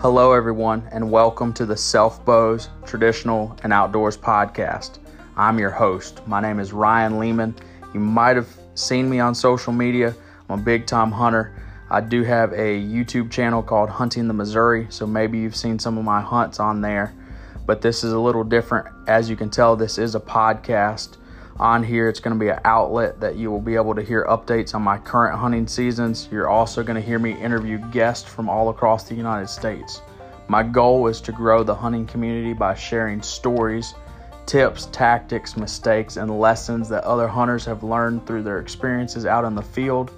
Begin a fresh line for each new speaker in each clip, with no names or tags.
Hello, everyone, and welcome to the Self Bows Traditional and Outdoors podcast. I'm your host. My name is Ryan Lehman. You might have seen me on social media. I'm a big time hunter. I do have a YouTube channel called Hunting the Missouri, so maybe you've seen some of my hunts on there. But this is a little different. As you can tell, this is a podcast. On here, it's going to be an outlet that you will be able to hear updates on my current hunting seasons. You're also going to hear me interview guests from all across the United States. My goal is to grow the hunting community by sharing stories, tips, tactics, mistakes, and lessons that other hunters have learned through their experiences out in the field.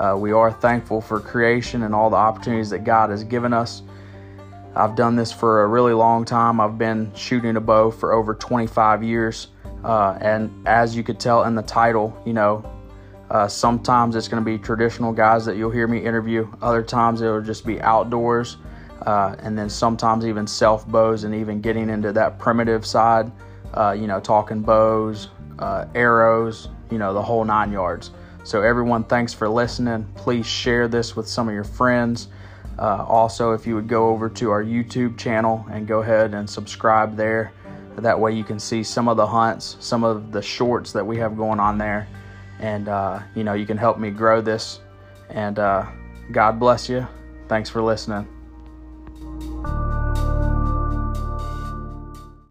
Uh, we are thankful for creation and all the opportunities that God has given us. I've done this for a really long time. I've been shooting a bow for over 25 years. Uh, and as you could tell in the title, you know, uh, sometimes it's going to be traditional guys that you'll hear me interview. Other times it'll just be outdoors. Uh, and then sometimes even self bows and even getting into that primitive side, uh, you know, talking bows, uh, arrows, you know, the whole nine yards. So, everyone, thanks for listening. Please share this with some of your friends. Uh, also, if you would go over to our YouTube channel and go ahead and subscribe there. That way you can see some of the hunts, some of the shorts that we have going on there. And, uh, you know, you can help me grow this. And uh, God bless you. Thanks for listening.